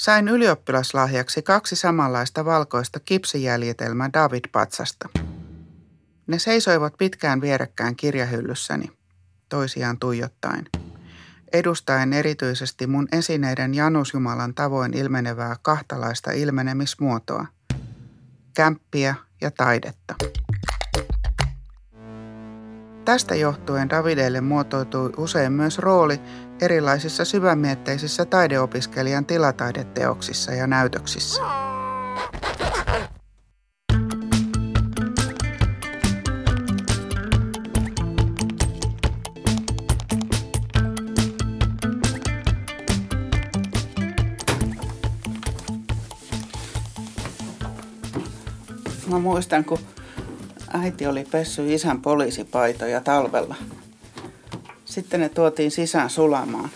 Sain ylioppilaslahjaksi kaksi samanlaista valkoista kipsijäljitelmää David-patsasta. Ne seisoivat pitkään vierekkäin kirjahyllyssäni, toisiaan tuijottaen. Edustaen erityisesti mun esineiden Janusjumalan tavoin ilmenevää kahtalaista ilmenemismuotoa. Kämppiä ja taidetta. Tästä johtuen Davidelle muotoutui usein myös rooli erilaisissa syvämietteisissä taideopiskelijan tilataideteoksissa ja näytöksissä. Mä muistan, kun äiti oli pessy isän poliisipaitoja talvella. Sitten ne tuotiin sisään sulamaan.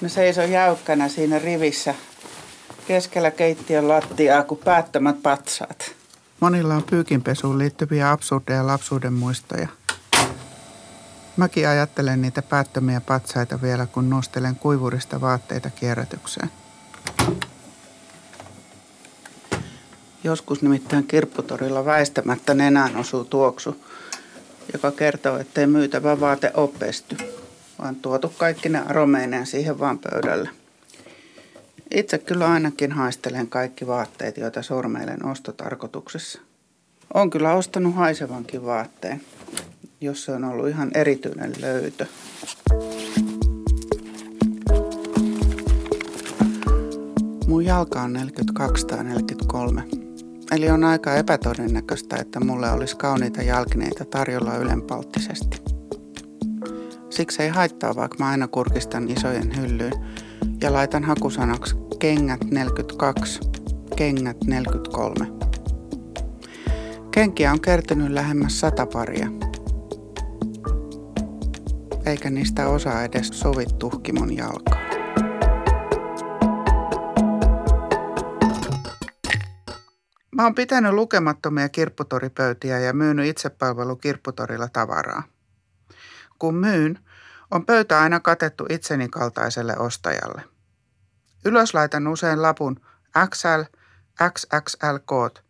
Ne seisoi jäykkänä siinä rivissä keskellä keittiön lattiaa kuin päättömät patsaat. Monilla on pyykinpesuun liittyviä absurdeja lapsuuden muistoja. Mäkin ajattelen niitä päättömiä patsaita vielä, kun nostelen kuivurista vaatteita kierrätykseen. Joskus nimittäin kirpputorilla väistämättä nenään osuu tuoksu, joka kertoo, ettei myytävä vaate ole pesty, vaan tuotu kaikki ne aromeineen siihen vaan pöydälle. Itse kyllä ainakin haistelen kaikki vaatteet, joita sormeilen ostotarkoituksessa. On kyllä ostanut haisevankin vaatteen, jos se on ollut ihan erityinen löytö. Mun jalka on 42 tai 43. Eli on aika epätodennäköistä, että mulle olisi kauniita jalkineita tarjolla ylenpalttisesti. Siksi ei haittaa, vaikka mä aina kurkistan isojen hyllyyn ja laitan hakusanaksi kengät 42, kengät 43. Kenkiä on kertynyt lähemmäs sata paria. Eikä niistä osa edes sovi tuhkimon jalkaa. Mä oon pitänyt lukemattomia kirpputoripöytiä ja myynyt itsepalvelu kirpputorilla tavaraa. Kun myyn, on pöytä aina katettu itseni kaltaiselle ostajalle. Ylös laitan usein lapun XL, XXL koot,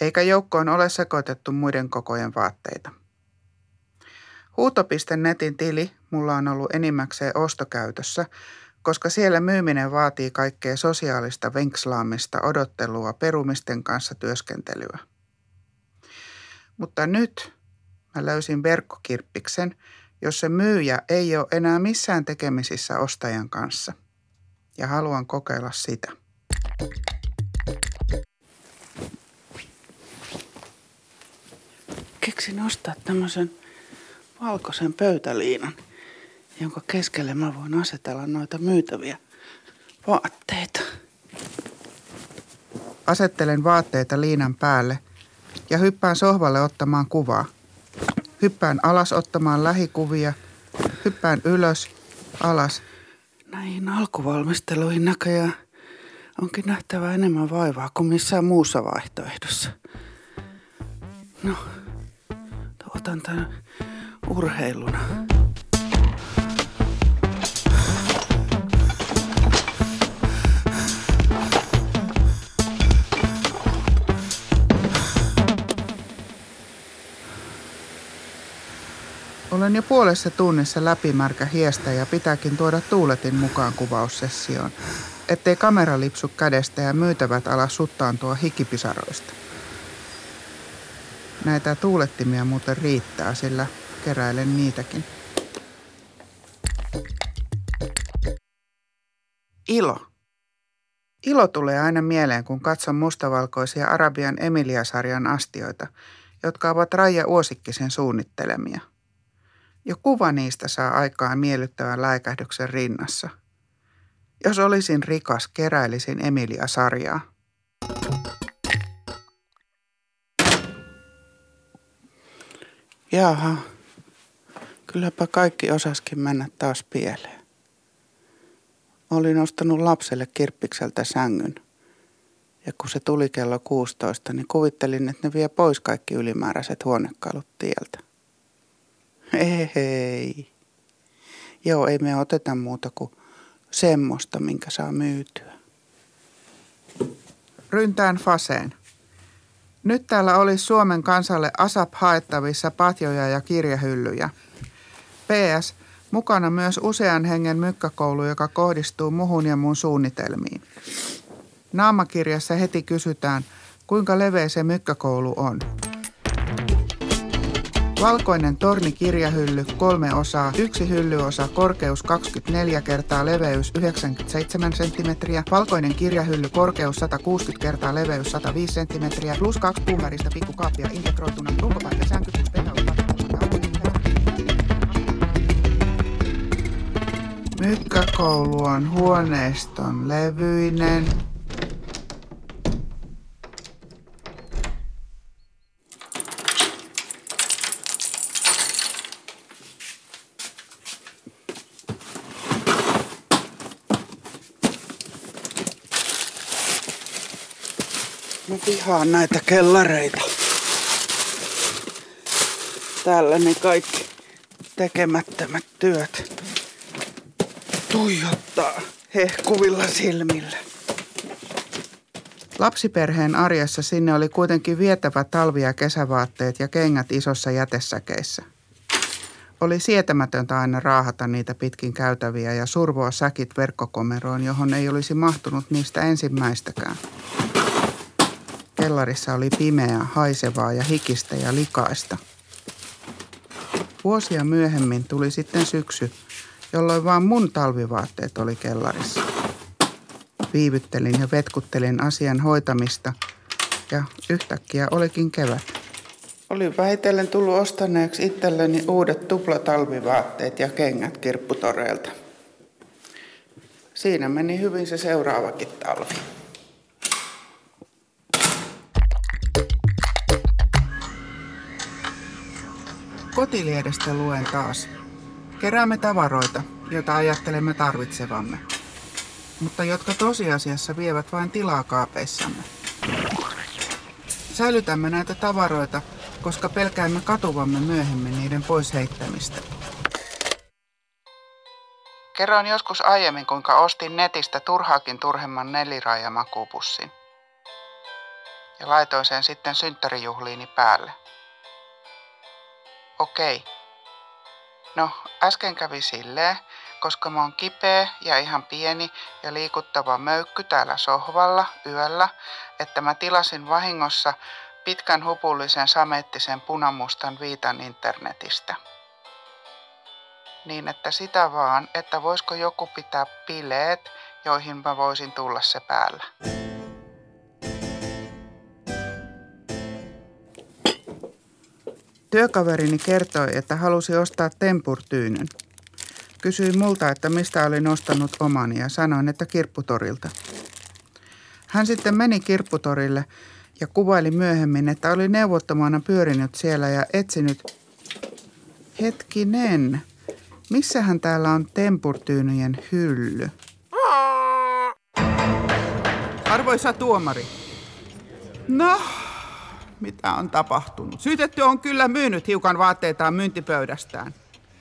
eikä joukkoon ole sekoitettu muiden kokojen vaatteita. Huuto.netin tili mulla on ollut enimmäkseen ostokäytössä, koska siellä myyminen vaatii kaikkea sosiaalista venkslaamista, odottelua, perumisten kanssa työskentelyä. Mutta nyt mä löysin verkkokirppiksen, jossa myyjä ei ole enää missään tekemisissä ostajan kanssa. Ja haluan kokeilla sitä. Keksin ostaa tämmöisen valkoisen pöytäliinan – jonka keskelle mä voin asetella noita myytäviä vaatteita. Asettelen vaatteita liinan päälle ja hyppään sohvalle ottamaan kuvaa. Hyppään alas ottamaan lähikuvia, hyppään ylös, alas. Näihin alkuvalmisteluihin näköjään onkin nähtävä enemmän vaivaa kuin missään muussa vaihtoehdossa. No, otan tämän urheiluna. Olen jo puolessa tunnissa läpimärkä hiestä ja pitääkin tuoda tuuletin mukaan kuvaussessioon, ettei kamera lipsu kädestä ja myytävät ala suttaantua hikipisaroista. Näitä tuulettimia muuten riittää, sillä keräilen niitäkin. Ilo. Ilo tulee aina mieleen, kun katson mustavalkoisia Arabian Emilia-sarjan astioita, jotka ovat Raija Uosikkisen suunnittelemia – jo kuva niistä saa aikaan miellyttävän läikähdyksen rinnassa. Jos olisin rikas, keräilisin Emilia-sarjaa. Jaha, kylläpä kaikki osaskin mennä taas pieleen. Olin ostanut lapselle kirppikseltä sängyn. Ja kun se tuli kello 16, niin kuvittelin, että ne vie pois kaikki ylimääräiset huonekalut tieltä. Ei, hei. Joo, ei me oteta muuta kuin semmoista, minkä saa myytyä. Ryntään faseen. Nyt täällä olisi Suomen kansalle ASAP haettavissa patjoja ja kirjahyllyjä. PS. Mukana myös usean hengen mykkäkoulu, joka kohdistuu muhun ja mun suunnitelmiin. Naamakirjassa heti kysytään, kuinka leveä se mykkäkoulu on. Valkoinen torni kirjahylly, kolme osaa, yksi hyllyosa, korkeus 24 kertaa leveys 97 cm, valkoinen kirjahylly, korkeus 160 kertaa leveys 105 cm, plus kaksi puumäristä pikkukaappia integroituna, runkopaikka, sänkytys, Mykkäkoulu on huoneiston levyinen, Mä vihaan näitä kellareita. Täällä ne kaikki tekemättömät työt tuijottaa hehkuvilla silmillä. Lapsiperheen arjessa sinne oli kuitenkin vietävä talvi- ja kesävaatteet ja kengät isossa jätesäkeissä. Oli sietämätöntä aina raahata niitä pitkin käytäviä ja survoa säkit verkkokomeroon, johon ei olisi mahtunut niistä ensimmäistäkään. Kellarissa oli pimeää, haisevaa ja hikistä ja likaista. Vuosia myöhemmin tuli sitten syksy, jolloin vaan mun talvivaatteet oli kellarissa. Viivyttelin ja vetkuttelin asian hoitamista ja yhtäkkiä olikin kevät. Oli vähitellen tullut ostaneeksi itselleni uudet tuplatalvivaatteet ja kengät kirpputoreilta. Siinä meni hyvin se seuraavakin talvi. Kotiliedestä luen taas. Keräämme tavaroita, joita ajattelemme tarvitsevamme, mutta jotka tosiasiassa vievät vain tilaa kaapeissamme. Säilytämme näitä tavaroita, koska pelkäämme katuvamme myöhemmin niiden pois heittämistä. Kerroin joskus aiemmin, kuinka ostin netistä turhaakin turhemman neliraajamakuupussin. Ja laitoin sen sitten synttärijuhliini päälle. Okei. No, äsken kävi silleen, koska mä oon kipeä ja ihan pieni ja liikuttava möykky täällä sohvalla yöllä, että mä tilasin vahingossa pitkän hupullisen samettisen punamustan viitan internetistä. Niin että sitä vaan, että voisiko joku pitää bileet, joihin mä voisin tulla se päällä. Työkaverini kertoi, että halusi ostaa tempurtyynyn. Kysyi multa, että mistä olin ostanut omani ja sanoin, että kirpputorilta. Hän sitten meni kirpputorille ja kuvaili myöhemmin, että oli neuvottomana pyörinyt siellä ja etsinyt... Hetkinen, missähän täällä on tempurtyynyjen hylly? Arvoisa tuomari. No, mitä on tapahtunut. Syytetty on kyllä myynyt hiukan vaatteitaan myyntipöydästään.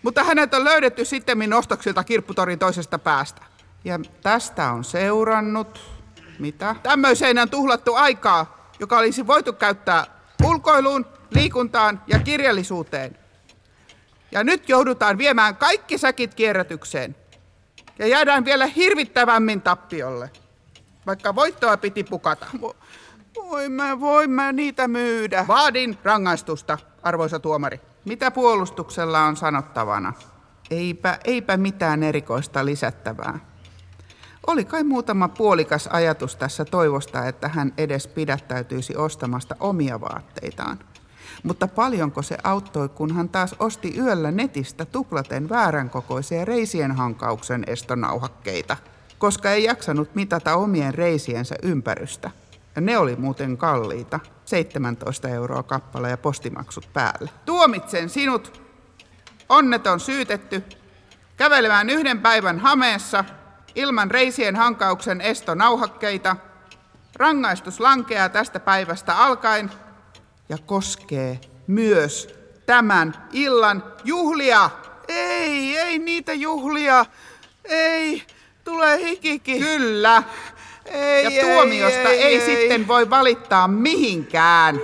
Mutta hänet on löydetty sitten ostoksilta kirpputorin toisesta päästä. Ja tästä on seurannut... Mitä? Tämmöiseen on tuhlattu aikaa, joka olisi voitu käyttää ulkoiluun, liikuntaan ja kirjallisuuteen. Ja nyt joudutaan viemään kaikki säkit kierrätykseen. Ja jäädään vielä hirvittävämmin tappiolle. Vaikka voittoa piti pukata. Voi mä, voi mä niitä myydä. Vaadin rangaistusta, arvoisa tuomari. Mitä puolustuksella on sanottavana? Eipä, eipä mitään erikoista lisättävää. Oli kai muutama puolikas ajatus tässä toivosta, että hän edes pidättäytyisi ostamasta omia vaatteitaan. Mutta paljonko se auttoi, kun hän taas osti yöllä netistä tuplaten väärän kokoisia reisien hankauksen estonauhakkeita, koska ei jaksanut mitata omien reisiensä ympärystä. Ja ne oli muuten kalliita. 17 euroa kappale ja postimaksut päälle. Tuomitsen sinut, onneton syytetty, kävelemään yhden päivän hameessa ilman reisien hankauksen estonauhakkeita. Rangaistus lankeaa tästä päivästä alkaen ja koskee myös tämän illan juhlia. Ei, ei niitä juhlia. Ei, Tulee hikikin. Kyllä. Ei, Ja tuomiosta ei, ei, ei, ei. sitten voi valittaa mihinkään.